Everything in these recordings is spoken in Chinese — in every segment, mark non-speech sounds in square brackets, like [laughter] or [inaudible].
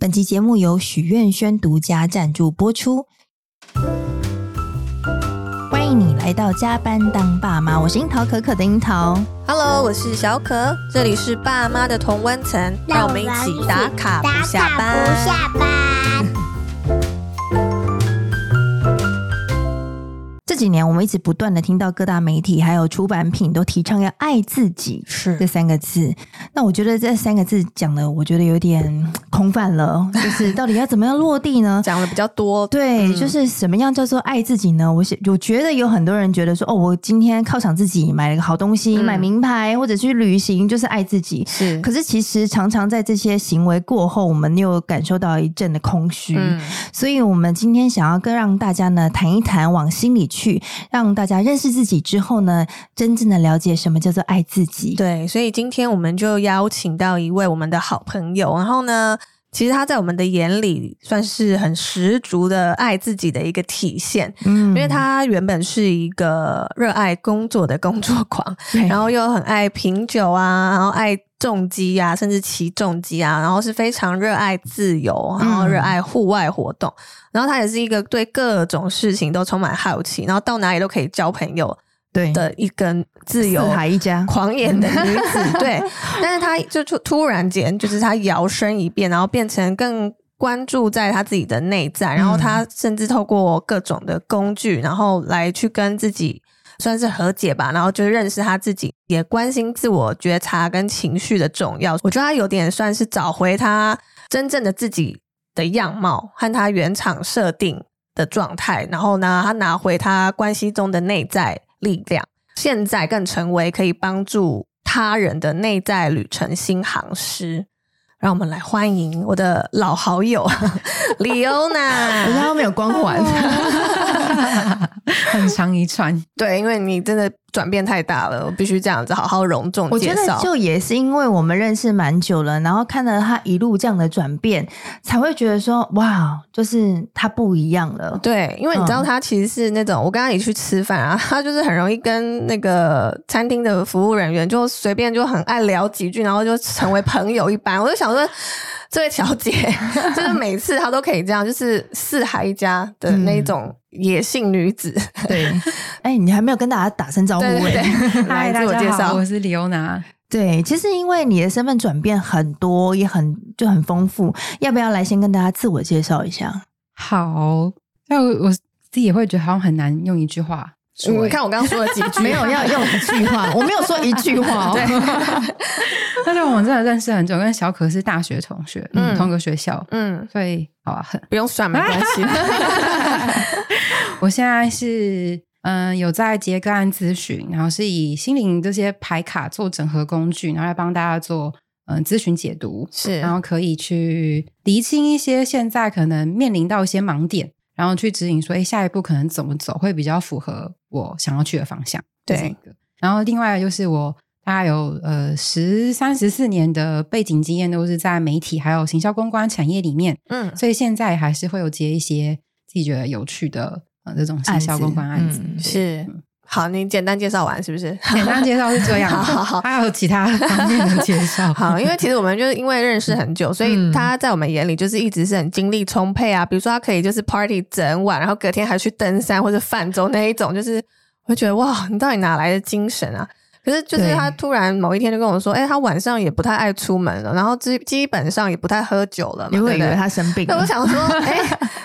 本期节目由许愿轩独家赞助播出。欢迎你来到加班当爸妈，我是樱桃可可的樱桃。Hello，我是小可，这里是爸妈的同温层，让我们一起打卡不下班。不下班。几年，我们一直不断的听到各大媒体还有出版品都提倡要爱自己，是这三个字。那我觉得这三个字讲的，我觉得有点空泛了。[laughs] 就是到底要怎么样落地呢？讲的比较多。对，嗯、就是什么样叫做爱自己呢？我我觉得有很多人觉得说，哦，我今天犒赏自己买了个好东西，嗯、买名牌或者去旅行，就是爱自己。是。可是其实常常在这些行为过后，我们又感受到一阵的空虚。嗯。所以我们今天想要更让大家呢谈一谈，往心里去。让大家认识自己之后呢，真正的了解什么叫做爱自己。对，所以今天我们就邀请到一位我们的好朋友，然后呢，其实他在我们的眼里算是很十足的爱自己的一个体现。嗯，因为他原本是一个热爱工作的工作狂，然后又很爱品酒啊，然后爱。重机啊，甚至骑重机啊，然后是非常热爱自由，然后热爱户外活动，嗯、然后她也是一个对各种事情都充满好奇，然后到哪里都可以交朋友，对的一根自由海一家狂野的女子，对。[laughs] 但是她就突突然间，就是她摇身一变，然后变成更关注在她自己的内在，然后她甚至透过各种的工具，然后来去跟自己。算是和解吧，然后就认识他自己，也关心自我觉察跟情绪的重要。我觉得他有点算是找回他真正的自己的样貌和他原厂设定的状态，然后呢，他拿回他关系中的内在力量，现在更成为可以帮助他人的内在旅程新航师。让我们来欢迎我的老好友 [laughs] 李欧娜，人家都没有光环，[laughs] [laughs] 很长一串。对，因为你真的。转变太大了，我必须这样子好好隆重介绍。我觉得就也是因为我们认识蛮久了，然后看到他一路这样的转变，才会觉得说哇，就是他不一样了。对，因为你知道他其实是那种，嗯、我跟他一起去吃饭啊，[laughs] 他就是很容易跟那个餐厅的服务人员就随便就很爱聊几句，然后就成为朋友一般。[laughs] 我就想说。这位小姐，就是每次她都可以这样，就是四海一家的那种野性女子。嗯、对，[laughs] 哎、欸，你还没有跟大家打声招呼哎、欸，[laughs] 嗨，自我介绍，我是李欧娜。对，其实因为你的身份转变很多，也很就很丰富，要不要来先跟大家自我介绍一下？好，那我我自己也会觉得好像很难用一句话。你看我刚刚说了几句，[laughs] 没有要用一句话，我没有说一句话。对，但是我们真的认识很久，跟小可是大学同学，嗯，同个学校，嗯，所以好吧，不用算没关系。[laughs] 我现在是嗯有在接个案咨询，然后是以心灵这些牌卡做整合工具，然后来帮大家做嗯咨询解读，是，然后可以去厘清一些现在可能面临到一些盲点。然后去指引说，哎，下一步可能怎么走会比较符合我想要去的方向。对，然后另外就是我大概有呃十三十四年的背景经验，都是在媒体还有行销公关产业里面。嗯，所以现在还是会有接一些自己觉得有趣的呃这种行销公关案子。嗯、是。好，你简单介绍完是不是？简单介绍是这样，[laughs] 好好好，[laughs] 还有其他方面的介绍。好，因为其实我们就是因为认识很久，所以他在我们眼里就是一直是很精力充沛啊。比如说他可以就是 party 整晚，然后隔天还去登山或者泛舟那一种，就是我觉得哇，你到底哪来的精神啊？可是就是他突然某一天就跟我说，哎，他晚上也不太爱出门了，然后基基本上也不太喝酒了。你会以为他生病了？我想说，[laughs] 哎，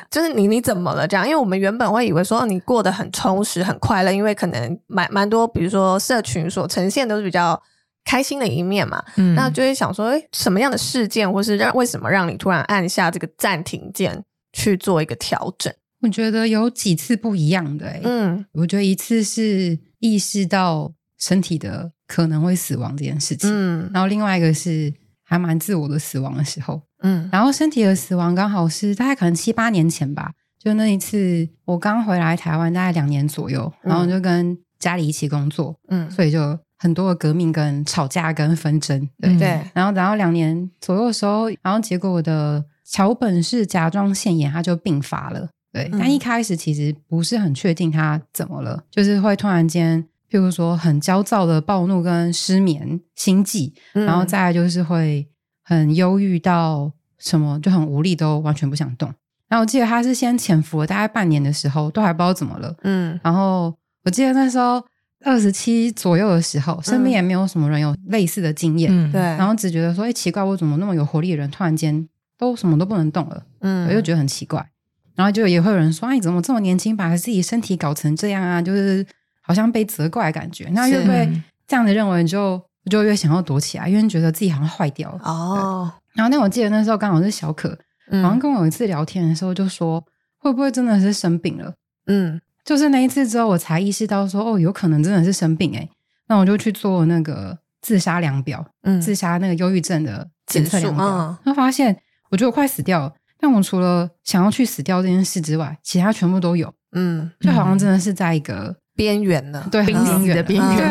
就是你你怎么了？这样，因为我们原本会以为说你过得很充实、很快乐，因为可能蛮蛮多，比如说社群所呈现都是比较开心的一面嘛。嗯，那就会想说，哎，什么样的事件，或是让为什么让你突然按下这个暂停键去做一个调整？我觉得有几次不一样的，嗯，我觉得一次是意识到。身体的可能会死亡这件事情，嗯，然后另外一个是还蛮自我的死亡的时候，嗯，然后身体的死亡刚好是大概可能七八年前吧，就那一次我刚回来台湾大概两年左右，然后就跟家里一起工作，嗯，所以就很多的革命跟吵架跟纷争，对、然后然后两年左右的时候，然后结果我的桥本氏甲状腺炎它就病发了，对，嗯、但一开始其实不是很确定它怎么了，就是会突然间。譬如说，很焦躁的暴怒跟失眠、心悸，嗯、然后再来就是会很忧郁到什么就很无力，都完全不想动。然后我记得他是先潜伏了大概半年的时候，都还不知道怎么了。嗯，然后我记得那时候二十七左右的时候，身边也没有什么人有类似的经验。嗯，对。然后只觉得说，哎，奇怪，我怎么那么有活力的人，突然间都什么都不能动了？嗯，我就觉得很奇怪。然后就也会有人说，哎，怎么这么年轻，把自己身体搞成这样啊？就是好像被责怪的感觉。那越被这样的认为，就就越想要躲起来，因为觉得自己好像坏掉了。哦。然后那我记得那时候刚好是小可。好像跟我有一次聊天的时候，就说会不会真的是生病了？嗯，就是那一次之后，我才意识到说，哦，有可能真的是生病诶。那我就去做那个自杀量表，嗯，自杀那个忧郁症的检测量表，然后发现我觉得我快死掉了。但我除了想要去死掉这件事之外，其他全部都有。嗯，就好像真的是在一个。边缘了，对，濒死的边缘。对，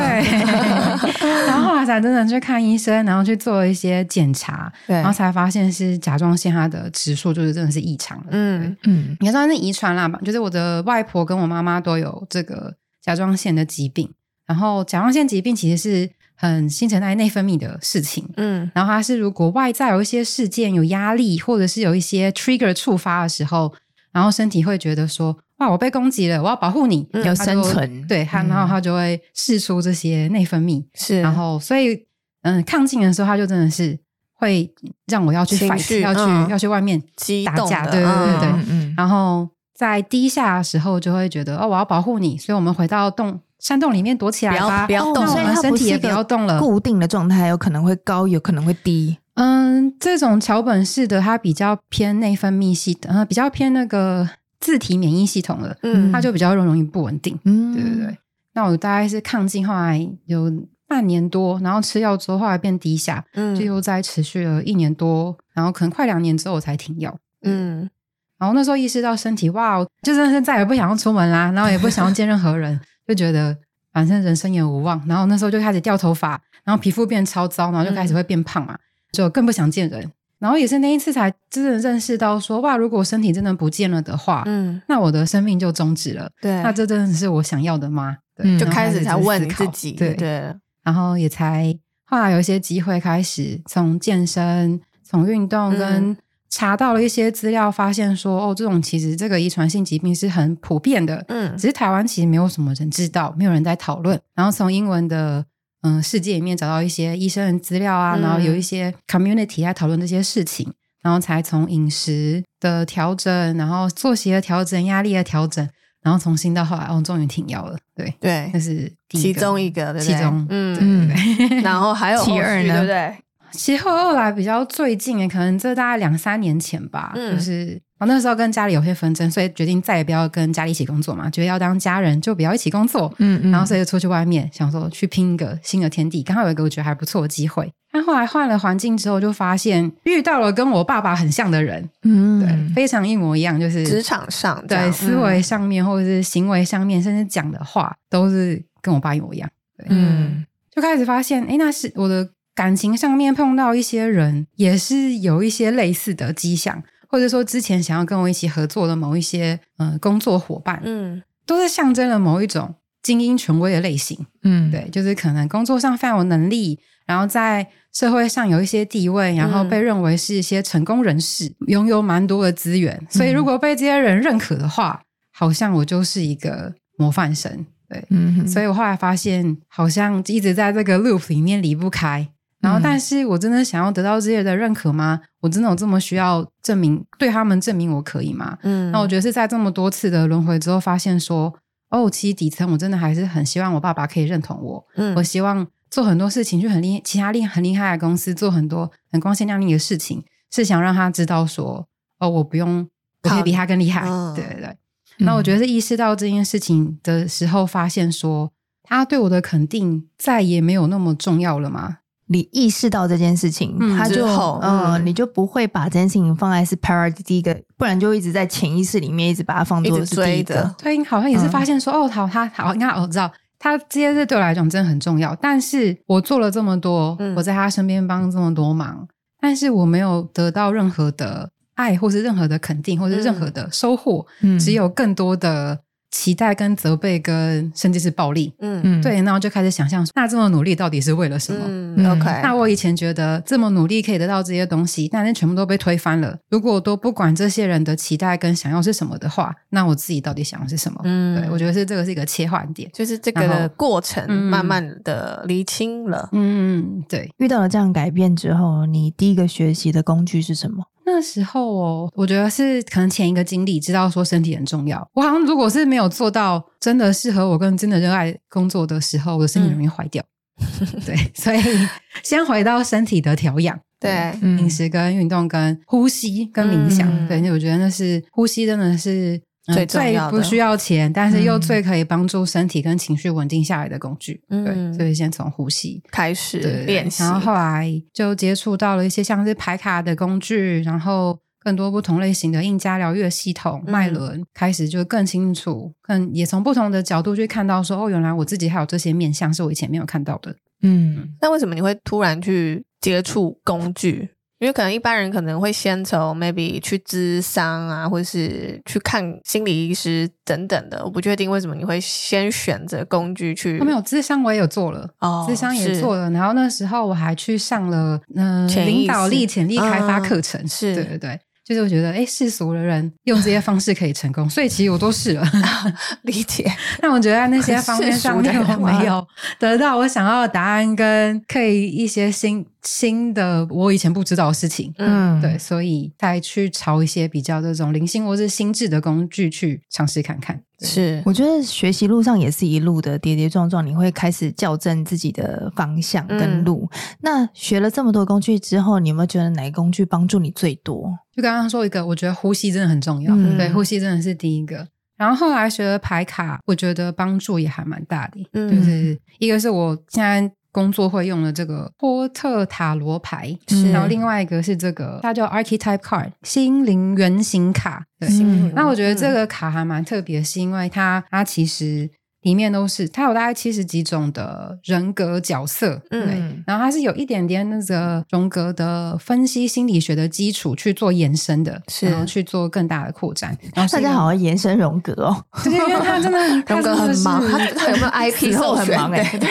[laughs] 然后后来才真的去看医生，然后去做一些检查，然后才发现是甲状腺它的指数就是真的是异常了。嗯嗯，也算是遗传啦吧，就是我的外婆跟我妈妈都有这个甲状腺的疾病。然后甲状腺疾病其实是很新陈代谢内分泌的事情。嗯，然后它是如果外在有一些事件、有压力，或者是有一些 trigger 触发的时候，然后身体会觉得说。哇！我被攻击了，我要保护你，要、嗯、生存。对，他、嗯、然后他就会释出这些内分泌，是。然后，所以，嗯，抗竞的时候，他就真的是会让我要去 fight，要去、嗯、要去外面打架，对对对对。嗯嗯。然后在低下的时候，就会觉得哦，我要保护你，所以我们回到洞山洞里面躲起来吧，不要，动，所以他身体也不要动了。固定的状态有可能会高，有可能会低。嗯，这种桥本式的，它比较偏内分泌系的，呃，比较偏那个。自体免疫系统了，嗯，它就比较容容易不稳定，嗯，对对对。那我大概是抗进，后来有半年多，然后吃药之后，后来变低下，嗯，就又再持续了一年多，然后可能快两年之后我才停药，嗯。然后那时候意识到身体，哇，就真的是再也不想要出门啦，然后也不想要见任何人，就觉得反正人生也无望。然后那时候就开始掉头发，然后皮肤变超糟，然后就开始会变胖嘛，就更不想见人。然后也是那一次才真的认识到说，哇，如果身体真的不见了的话，嗯，那我的生命就终止了。对，那这真的是我想要的吗？对，嗯，就开始才问自己，对对。然后也才后来有一些机会开始从健身、从运动跟查到了一些资料，发现说，哦，这种其实这个遗传性疾病是很普遍的，嗯，只是台湾其实没有什么人知道，没有人在讨论。然后从英文的。嗯，世界里面找到一些医生的资料啊，嗯、然后有一些 community 来讨论这些事情，然后才从饮食的调整，然后作息的调整，压力的调整，然后从新到后来，哦，终于停药了。对对，那是其中一个，对对？其中，嗯嗯，然后还有 [laughs] 其二呢，对不对？其后后来比较最近诶，可能这大概两三年前吧，嗯、就是。我那时候跟家里有些纷争，所以决定再也不要跟家里一起工作嘛，觉得要当家人就不要一起工作。嗯嗯，然后所以就出去外面，想说去拼一个新的天地。刚好有一个我觉得还不错的机会，但后来换了环境之后，就发现遇到了跟我爸爸很像的人。嗯，对，非常一模一样，就是职场上对思维上面或者是行为上面，甚至讲的话都是跟我爸一模一样。对，嗯，就开始发现，哎，那是我的感情上面碰到一些人，也是有一些类似的迹象。或者说，之前想要跟我一起合作的某一些呃工作伙伴，嗯，都是象征了某一种精英权威的类型，嗯，对，就是可能工作上非常有能力，然后在社会上有一些地位，然后被认为是一些成功人士，嗯、拥有蛮多的资源，所以如果被这些人认可的话，嗯、好像我就是一个模范生，对，嗯哼，所以我后来发现，好像一直在这个 loop 里面离不开。然后，但是我真的想要得到这些的认可吗？我真的有这么需要证明，对他们证明我可以吗？嗯，那我觉得是在这么多次的轮回之后，发现说，哦，其实底层我真的还是很希望我爸爸可以认同我。嗯，我希望做很多事情，去很厉其他厉很厉害的公司做很多很光鲜亮丽的事情，是想让他知道说，哦，我不用，我可以比他更厉害。对对对。那我觉得是意识到这件事情的时候，发现说，他对我的肯定再也没有那么重要了吗？你意识到这件事情，嗯、他就嗯，嗯，你就不会把这件事情放在是 priority 第一个，不然就一直在潜意识里面一直把它放作是第一个。对，好像也是发现说，嗯、哦，好，他好，你看，我知道他这些事对我来讲真的很重要。但是我做了这么多，嗯、我在他身边帮这么多忙，但是我没有得到任何的爱，或是任何的肯定，或是任何的收获，嗯、只有更多的期待跟责备跟甚至是暴力，嗯嗯，对，然后就开始想象，那这么努力到底是为了什么？嗯，OK。那我以前觉得这么努力可以得到这些东西，但是全部都被推翻了。如果我都不管这些人的期待跟想要是什么的话，那我自己到底想要是什么？嗯，对，我觉得是这个是一个切换点，就是这个的过程慢慢的厘清了。嗯，对。遇到了这样改变之后，你第一个学习的工具是什么？那时候哦，我觉得是可能前一个经历，知道说身体很重要。我好像如果是没有做到真的适合我跟真的热爱工作的时候，我的身体容易坏掉。嗯、[laughs] 对，所以 [laughs] 先回到身体的调养，对，饮食跟运动跟呼吸跟冥想，嗯、对，那我觉得那是呼吸真的是。最最不需要钱，但是又最可以帮助身体跟情绪稳定下来的工具。嗯，对，所以先从呼吸开始练习，然后后来就接触到了一些像是排卡的工具，然后更多不同类型的印加疗愈的系统、脉轮，嗯、开始就更清楚，更也从不同的角度去看到说，哦，原来我自己还有这些面相是我以前没有看到的。嗯，那为什么你会突然去接触工具？因为可能一般人可能会先从 maybe 去咨商啊，或者是去看心理医师等等的。我不确定为什么你会先选择工具去。没有咨商，我也有做了哦，咨商也做了。然后那时候我还去上了嗯、呃、领导力潜力开发课程，是对对对。就是我觉得，哎，世俗的人用这些方式可以成功，所以其实我都试了，[laughs] 理解。[laughs] 但我觉得在那些方面上面我没有 [laughs] 得到我想要的答案，跟可以一些新新的我以前不知道的事情。嗯，对，所以才去朝一些比较这种灵性或是心智的工具去尝试看看。是，我觉得学习路上也是一路的跌跌撞撞，你会开始校正自己的方向跟路。嗯、那学了这么多工具之后，你有没有觉得哪个工具帮助你最多？就刚刚说一个，我觉得呼吸真的很重要，嗯、对，呼吸真的是第一个。然后后来学了牌卡，我觉得帮助也还蛮大的，嗯、就是一个是我现在。工作会用的这个波特塔罗牌，是然后另外一个是这个，它叫 Archetype Card 心灵原型卡。对，嗯、那我觉得这个卡还蛮特别，是因为它它其实。里面都是，它有大概七十几种的人格角色，对，嗯、然后它是有一点点那个荣格的分析心理学的基础去做延伸的，是然后去做更大的扩展。然后大家好好延伸荣格哦，[laughs] 对，因为他真的 [laughs] 荣格很忙，他 [laughs] 他有没有 IP 后很忙哎，对。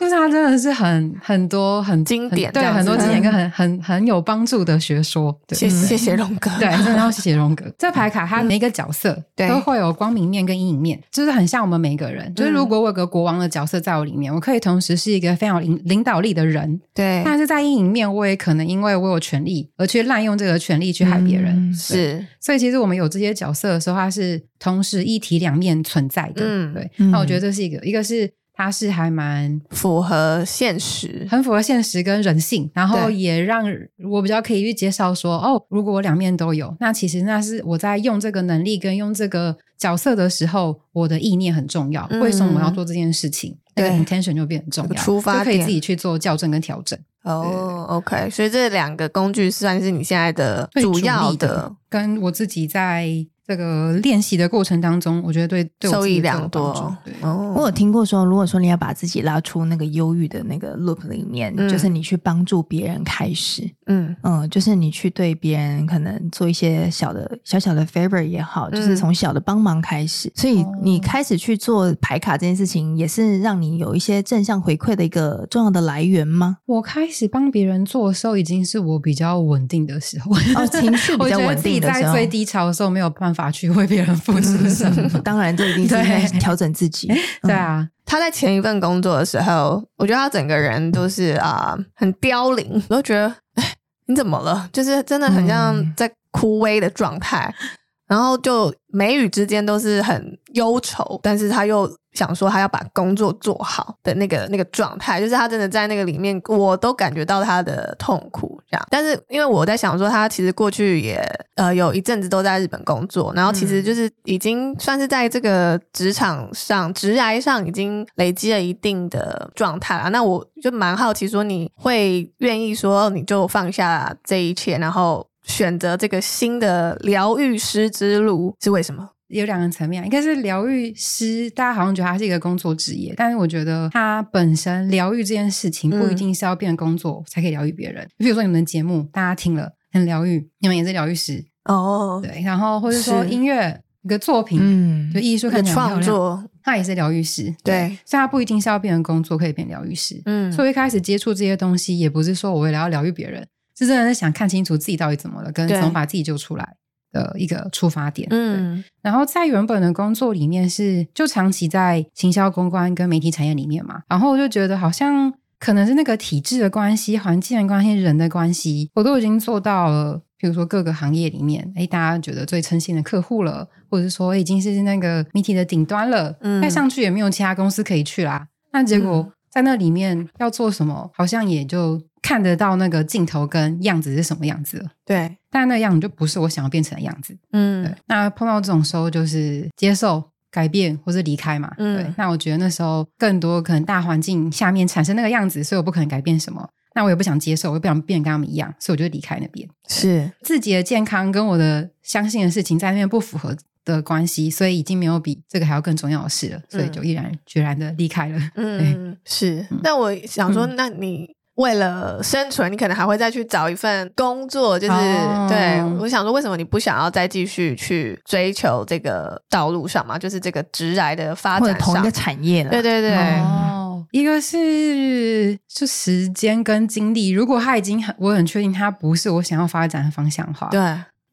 就是他真的是很很多很经典，对，很多经典跟很很很有帮助的学说。谢谢谢荣格，对，真的要谢谢荣格。[laughs] 这牌卡它每一个角色都会有光明面跟阴影面，就是很像我们每一个人。就是如果我有个国王的角色在我里面，我可以同时是一个非常领领导力的人，对。但是在阴影面，我也可能因为我有权利而去滥用这个权利去害别人。是，所以其实我们有这些角色的时候，它是同时一体两面存在的。嗯，对。那我觉得这是一个，一个是。它是还蛮符合现实，很符合现实跟人性，然后也让我比较可以去介绍说，哦，如果我两面都有，那其实那是我在用这个能力跟用这个角色的时候，我的意念很重要。嗯、为什么我要做这件事情？对那个 intention 就变很重要，出发可以自己去做校正跟调整。哦，OK，所以这两个工具算是你现在的主要的，的跟我自己在。这个练习的过程当中，我觉得对，对受益良多。哦，我有听过说，如果说你要把自己拉出那个忧郁的那个 loop 里面，嗯、就是你去帮助别人开始，嗯嗯，就是你去对别人可能做一些小的小小的 favor 也好，就是从小的帮忙开始。嗯、所以你开始去做排卡这件事情，也是让你有一些正向回馈的一个重要的来源吗？我开始帮别人做的时候，已经是我比较稳定的时候，哦，情绪比 [laughs] 较稳定的时候，在最低潮的时候没有办法。法去为别人付出什么？[laughs] 当然，这一定是调整自己。对啊，他在前一份工作的时候，我觉得他整个人都是啊、呃，很凋零，我都觉得，哎，你怎么了？就是真的很像在枯萎的状态，嗯、然后就眉宇之间都是很忧愁，但是他又。想说他要把工作做好的那个那个状态，就是他真的在那个里面，我都感觉到他的痛苦这样。但是因为我在想说，他其实过去也呃有一阵子都在日本工作，然后其实就是已经算是在这个职场上、职涯上已经累积了一定的状态了。那我就蛮好奇，说你会愿意说你就放下这一切，然后选择这个新的疗愈师之路，是为什么？有两个层面，一个是疗愈师，大家好像觉得他是一个工作职业，但是我觉得他本身疗愈这件事情不一定是要变工作才可以疗愈别人。嗯、比如说你们的节目，大家听了很疗愈，你们也是疗愈师。哦，对，然后或者说音乐，是一个作品，嗯，就艺术看起来创作，他也是疗愈师，对，所以他不一定是要变成工作，可以变疗愈师，嗯，所以一开始接触这些东西，也不是说我为了要疗愈别人，是真的是想看清楚自己到底怎么了，跟怎么把自己救出来的一个出发点，嗯，然后在原本的工作里面是就长期在行销公关跟媒体产业里面嘛，然后我就觉得好像可能是那个体制的关系、环境的关系、人的关系，我都已经做到了。比如说各个行业里面，哎，大家觉得最称心的客户了，或者是说已经是那个媒体的顶端了，嗯，再上去也没有其他公司可以去啦。那结果在那里面要做什么，好像也就看得到那个镜头跟样子是什么样子了。对，但那样子就不是我想要变成的样子。嗯，对。那碰到这种时候，就是接受改变或是离开嘛。嗯，对。那我觉得那时候更多可能大环境下面产生那个样子，所以我不可能改变什么。那我也不想接受，我也不想变跟他们一样，所以我就离开那边。是自己的健康跟我的相信的事情在那边不符合的关系，所以已经没有比这个还要更重要的事了，所以就毅然决然的离开了。嗯，[laughs] 是。那我想说，那你为了生存，你可能还会再去找一份工作，就是、哦、对。我想说，为什么你不想要再继续去追求这个道路上嘛？就是这个直来的发展上，同一个产业了。对对对。哦一个是就时间跟精力，如果他已经很，我很确定他不是我想要发展的方向的话，对，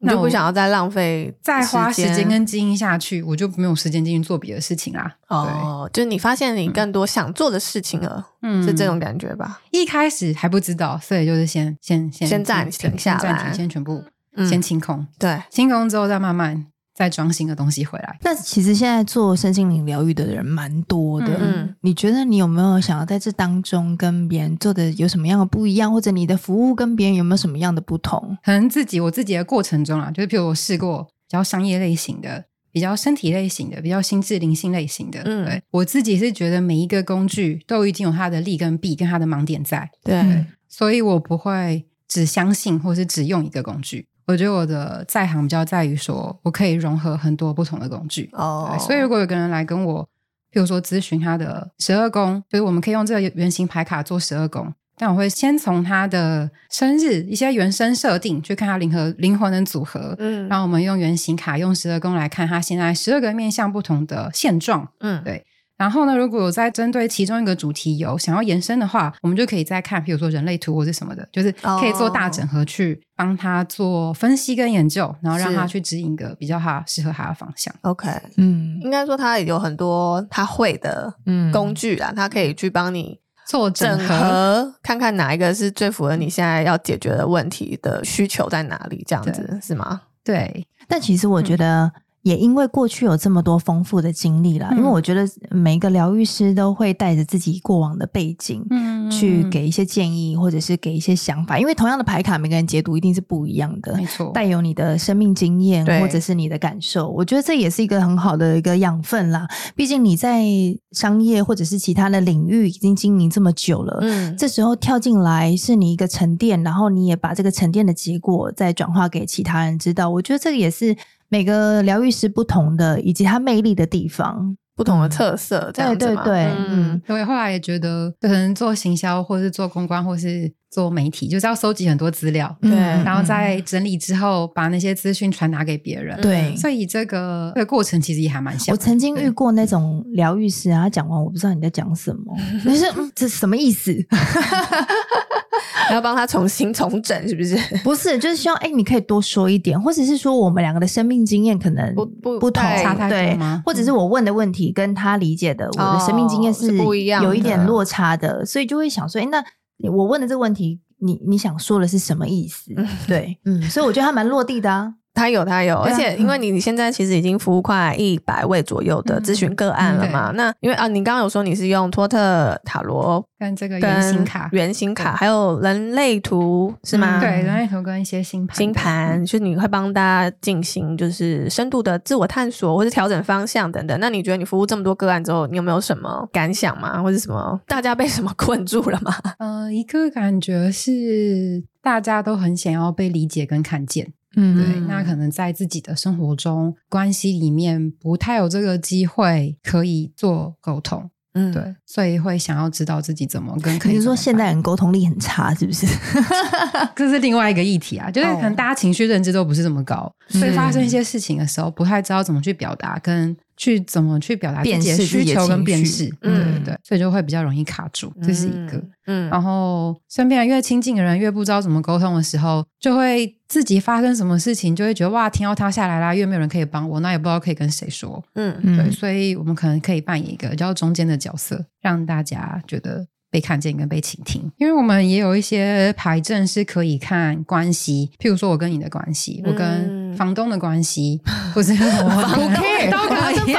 你就不想要再浪费、再花时间跟精力下去，我就没有时间进去做别的事情啦。哦，就是你发现你更多想做的事情了，嗯，是这种感觉吧？一开始还不知道，所以就是先先先先暂停下来，暂停，先全部先清空，对，清空之后再慢慢。再装新的东西回来。那其实现在做身心灵疗愈的人蛮多的。嗯，你觉得你有没有想要在这当中跟别人做的有什么样的不一样，或者你的服务跟别人有没有什么样的不同？可能自己我自己的过程中啊，就是比如我试过比较商业类型的、比较身体类型的、比较心智灵性类型的。嗯，对，我自己是觉得每一个工具都已经有它的利跟弊，跟它的盲点在。对，对，所以我不会只相信或是只用一个工具。我觉得我的在行比较在于说，我可以融合很多不同的工具。哦，oh. 所以如果有个人来跟我，比如说咨询他的十二宫，就是我们可以用这个原型牌卡做十二宫，但我会先从他的生日一些原生设定去看他灵和灵魂的组合。嗯，然后我们用原型卡用十二宫来看他现在十二个面向不同的现状。嗯，对。然后呢，如果有在针对其中一个主题有想要延伸的话，我们就可以再看，比如说人类图或者什么的，就是可以做大整合去帮他做分析跟研究，然后让他去指引一个比较他适合他的方向。OK，嗯，应该说他也有很多他会的工具啦，嗯、他可以去帮你做整合，整合看看哪一个是最符合你现在要解决的问题的需求在哪里，这样子是吗？对，但其实我觉得、嗯。也因为过去有这么多丰富的经历了，嗯、因为我觉得每一个疗愈师都会带着自己过往的背景，嗯，去给一些建议或者是给一些想法。因为同样的牌卡，每个人解读一定是不一样的，没错，带有你的生命经验或者是你的感受。我觉得这也是一个很好的一个养分啦。毕竟你在商业或者是其他的领域已经经营这么久了，嗯，这时候跳进来是你一个沉淀，然后你也把这个沉淀的结果再转化给其他人知道。我觉得这个也是。每个疗愈师不同的，以及他魅力的地方，不同的特色，这样子对对对，嗯，所以后来也觉得，可能做行销，或是做公关，或是做媒体，就是要收集很多资料，对，然后在整理之后，把那些资讯传达给别人，对。所以这个这个过程其实也还蛮像。我曾经遇过那种疗愈师啊，他讲完我不知道你在讲什么，[laughs] 你是这是什么意思？[laughs] 要帮他重新重整，是不是？[laughs] 不是，就是希望哎，你可以多说一点，或者是说我们两个的生命经验可能不不不同，差太多吗？或者是我问的问题跟他理解的我的生命经验是不一样，有一点落差的，所以就会想说，哎，那我问的这个问题，你你想说的是什么意思？[laughs] 对，嗯，所以我觉得他蛮落地的啊。他有，他有，而且因为你你现在其实已经服务快一百位左右的咨询个案了嘛。那因为啊，你刚刚有说你是用托特塔罗跟这个圆形卡、圆形卡，还有人类图是吗？对，人类图跟一些星盘，星盘，就你会帮大家进行就是深度的自我探索，或是调整方向等等。那你觉得你服务这么多个案之后，你有没有什么感想吗？或者什么大家被什么困住了吗？呃，一个感觉是大家都很想要被理解跟看见。嗯，对，那可能在自己的生活中关系里面不太有这个机会可以做沟通，嗯，对，所以会想要知道自己怎么跟。可以说现代人沟通力很差，是不是？这是另外一个议题啊，就是可能大家情绪认知都不是这么高，哦、所以发生一些事情的时候，不太知道怎么去表达跟。去怎么去表达自己的需求跟辨识，嗯，对对，所以就会比较容易卡住，这是一个。嗯，然后身边人越亲近的人越不知道怎么沟通的时候，就会自己发生什么事情，就会觉得哇，天要塌下来啦，越没有人可以帮我，那也不知道可以跟谁说。嗯，对，所以我们可能可以扮演一个比较中间的角色，让大家觉得。被看见跟被倾听，因为我们也有一些牌阵是可以看关系，譬如说我跟你的关系，我跟房东的关系，[laughs] 或者我房东都可以。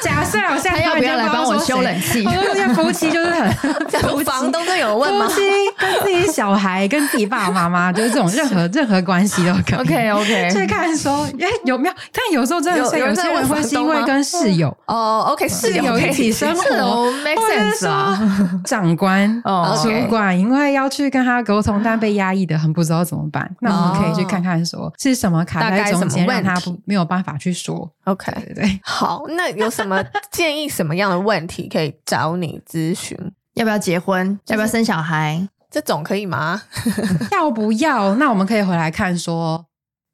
假设我现在要不要来帮我修冷气？我说这夫妻就是很，[laughs] 房东都有问吗？夫妻跟自己小孩、跟自己爸爸妈妈，就是这种任何 [laughs] 任何关系都可以。OK OK，就是看说，哎，有没有？但有时候真的是有些人会是因为跟室友哦，OK，室友一起生活，make sense。长官、哦、主管，因为要去跟他沟通，但被压抑的很，不知道怎么办。那我们可以去看看，说是什么卡在中间，让他不没有办法去说。OK，对，对对。好，那有什么建议？什么样的问题可以找你咨询？[laughs] 要不要结婚？要不要生小孩？这种可以吗？[laughs] 要不要？那我们可以回来看，说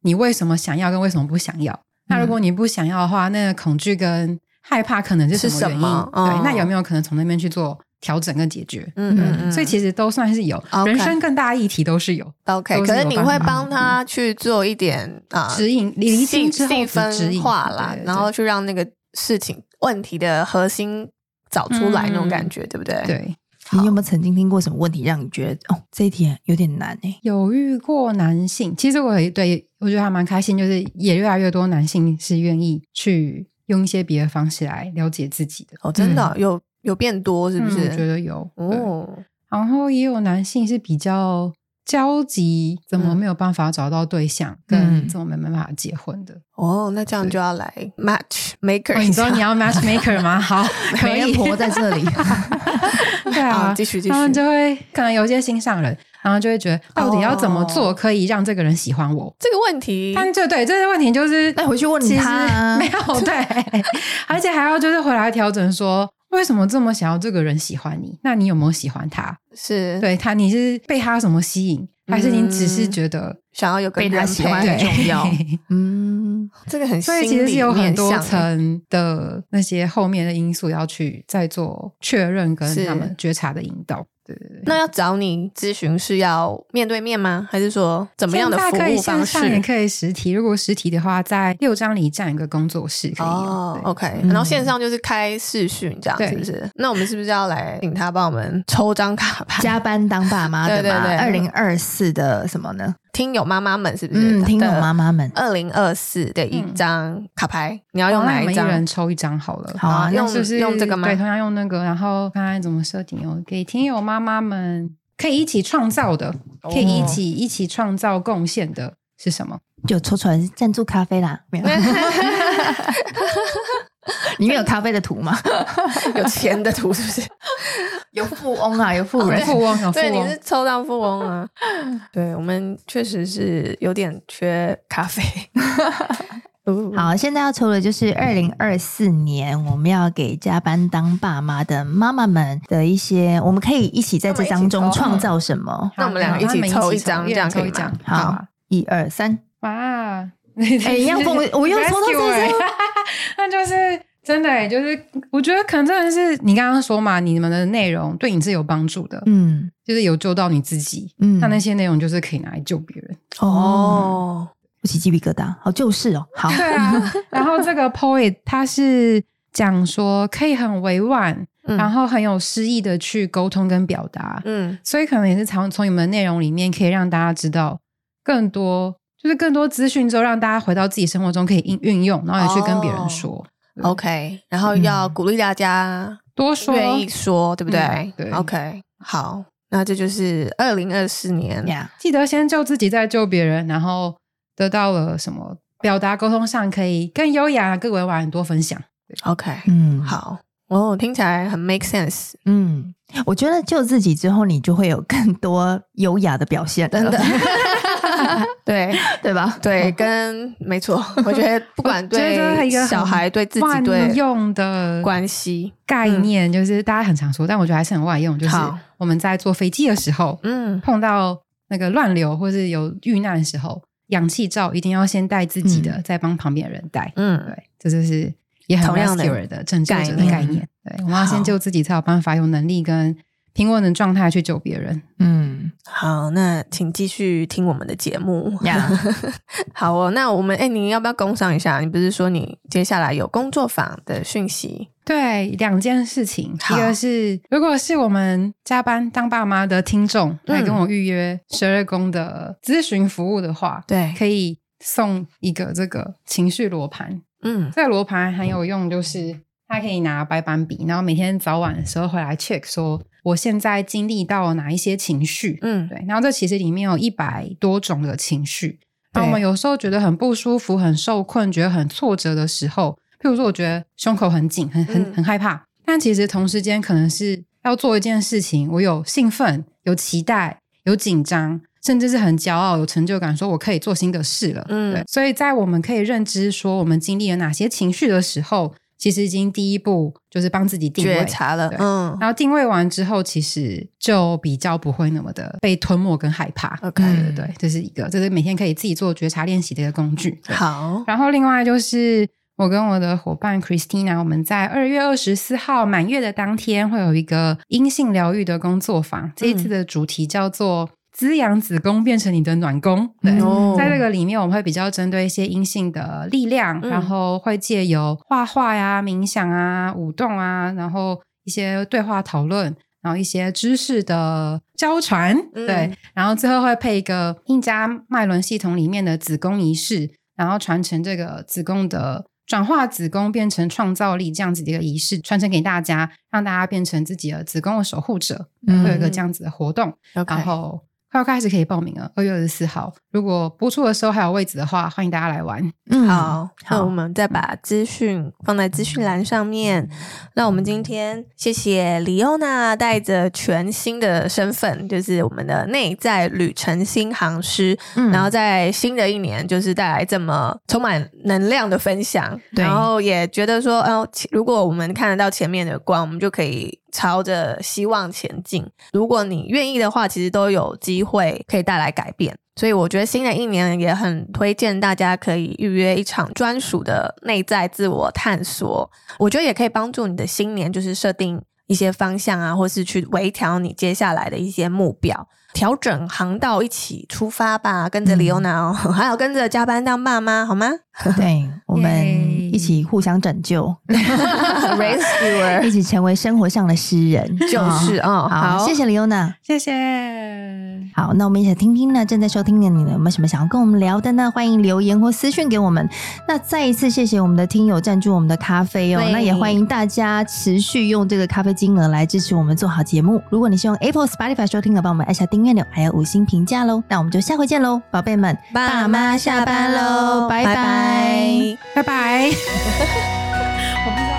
你为什么想要，跟为什么不想要。那如果你不想要的话，那个恐惧跟害怕可能是什么原因？对，那有没有可能从那边去做？调整跟解决，嗯嗯，嗯，所以其实都算是有，okay, 人生更大议题都是有，OK 是有。可是你会帮他去做一点啊指引、理性之后分化啦，然后去让那个事情问题的核心找出来那种感觉，嗯、对不对？对。你有没有曾经听过什么问题让你觉得哦，这一题有点难呢？有遇过男性，其实我也对我觉得还蛮开心，就是也越来越多男性是愿意去用一些别的方式来了解自己的。哦，真的、嗯、有。有变多是不是？嗯、我觉得有哦。然后也有男性是比较焦急，怎么没有办法找到对象，嗯、跟怎么没办法结婚的。哦，那这样就要来 match maker。你说你要 [laughs] match maker 吗？好，[laughs] 可以婆在这里。[laughs] 对啊，继续继续。他们就会可能有些心上人，然后就会觉得到底要怎么做可以让这个人喜欢我？这个问题，但就对这个问题就是那回去问他，没有对，而且还要就是回来调整说。为什么这么想要这个人喜欢你？那你有没有喜欢他？是对他，你是被他什么吸引，还是你只是觉得想要有个被他喜欢很重要？[laughs] 嗯，这个很，所以其实是有很多层的那些后面的因素要去再做确认跟他们觉察的引导。对对对，那要找你咨询是要面对面吗？还是说怎么样的服务方式？可以线上也可以实体。如果实体的话，在六张里占一个工作室可以。哦，OK。然后线上就是开视讯这样，是不是？那我们是不是要来请他帮我们抽张卡牌？加班当爸妈的吗？二零二四的什么呢？听友妈妈们是不是？嗯，听友妈妈们，二零二四的一张卡牌，你要用哪一张？一人抽一张好了。好啊，用就是用这个吗？对，同样用那个，然后看看怎么设定哦。给听友妈妈们可以一起创造的，可以一起一起创造贡献的是什么？就抽出来是赞助咖啡啦，没有。[laughs] 里面有咖啡的图吗？[laughs] 有钱的图是不是？有富翁啊，有富人，[laughs] 富翁，有富翁。对，你是抽到富翁啊？[laughs] 对，我们确实是有点缺咖啡。[laughs] 好，现在要抽的就是二零二四年我们要给加班当爸妈的妈妈们的一些，我们可以一起在这当中创造什么？那我们两个一起抽一张，这样可以吗？好，一二三，哇！哎，要不我又抽到这张，那就是。真的、欸，就是我觉得可能真的是你刚刚说嘛，你们的内容对你是有帮助的，嗯，就是有救到你自己，嗯，那那些内容就是可以拿来救别人哦。不起鸡皮疙瘩，好就是哦，好，对啊。[laughs] 然后这个 poet 他是讲说可以很委婉，嗯、然后很有诗意的去沟通跟表达，嗯，所以可能也是从从你们的内容里面可以让大家知道更多，就是更多资讯之后，让大家回到自己生活中可以运运用，然后也去跟别人说。哦 OK，然后要鼓励大家多说，愿意说，对不对？嗯、对，OK，好，那这就是二零二四年，Yeah. 记得先救自己，再救别人，然后得到了什么？表达沟通上可以更优雅、更委婉，很多分享。OK，嗯，好，哦，听起来很 make sense。嗯，我觉得救自己之后，你就会有更多优雅的表现，真的。[laughs] [laughs] 对。对吧？对，跟没错，[laughs] 我觉得不管对小孩对自己对用的关系。概念，就是大家很常说，但我觉得还是很万用。就是我们在坐飞机的时候，嗯，碰到那个乱流或是有遇难的时候，氧气罩一定要先带自己的，再帮旁边的人带。嗯，对，这就是也很 rescuer 的拯救者的概念。对，我们要先救自己，才有办法有能力跟。平稳的状态去救别人，嗯，好，那请继续听我们的节目。[laughs] 好哦，那我们哎，你要不要工商一下？你不是说你接下来有工作坊的讯息？对，两件事情，一个是如果是我们加班当爸妈的听众来跟我预约十二宫的咨询服务的话，对，可以送一个这个情绪罗盘。嗯，这个罗盘很有用，就是它可以拿白板笔，然后每天早晚的时候回来 check 说。我现在经历到哪一些情绪？嗯，对。然后这其实里面有一百多种的情绪。当我们有时候觉得很不舒服、很受困、觉得很挫折的时候，譬如说，我觉得胸口很紧、很很很害怕。嗯、但其实同时间可能是要做一件事情，我有兴奋、有期待、有紧张，甚至是很骄傲、有成就感，说我可以做新的事了。嗯，对。所以在我们可以认知说我们经历了哪些情绪的时候。其实已经第一步就是帮自己定位觉察了，对嗯，然后定位完之后，其实就比较不会那么的被吞没跟害怕。OK，对对对，这是一个，这是每天可以自己做觉察练习的一个工具。好，然后另外就是我跟我的伙伴 Christina，我们在二月二十四号满月的当天会有一个阴性疗愈的工作坊，这一次的主题叫做。滋养子宫变成你的暖宫，对，哦、在这个里面我们会比较针对一些阴性的力量，嗯、然后会借由画画呀、冥想啊、舞动啊，然后一些对话讨论，然后一些知识的交传，嗯、对，然后最后会配一个印加脉轮系统里面的子宫仪式，然后传承这个子宫的转化子宫变成创造力这样子的一个仪式，传承给大家，让大家变成自己的子宫的守护者，嗯、会有一个这样子的活动。然后。快要开始可以报名了，二月二十四号。如果播出的时候还有位置的话，欢迎大家来玩。嗯，好，那好我们再把资讯放在资讯栏上面。那我们今天谢谢李欧娜带着全新的身份，就是我们的内在旅程新航师，嗯、然后在新的一年就是带来这么充满能量的分享。然后也觉得说，哦，如果我们看得到前面的光，我们就可以。朝着希望前进，如果你愿意的话，其实都有机会可以带来改变。所以我觉得新的一年也很推荐大家可以预约一场专属的内在自我探索。我觉得也可以帮助你的新年，就是设定一些方向啊，或是去微调你接下来的一些目标。调整航道，一起出发吧！跟着李欧娜哦，嗯、[laughs] 还有跟着加班当爸妈，好吗？[laughs] 对，我们一起互相拯救，[laughs] rescuer，[laughs] 一起成为生活上的诗人，就是哦。好，好谢谢李欧娜，谢谢。好，那我们一起来听听呢，正在收听的你呢，有没有什么想要跟我们聊的呢？欢迎留言或私讯给我们。那再一次谢谢我们的听友赞助我们的咖啡哦，那也欢迎大家持续用这个咖啡金额来支持我们做好节目。如果你是用 Apple Spotify 收听的，帮我们按下订阅钮。还有五星评价喽，那我们就下回见喽，宝贝们，爸妈下班喽，拜拜，拜拜。呵呵呵呵我们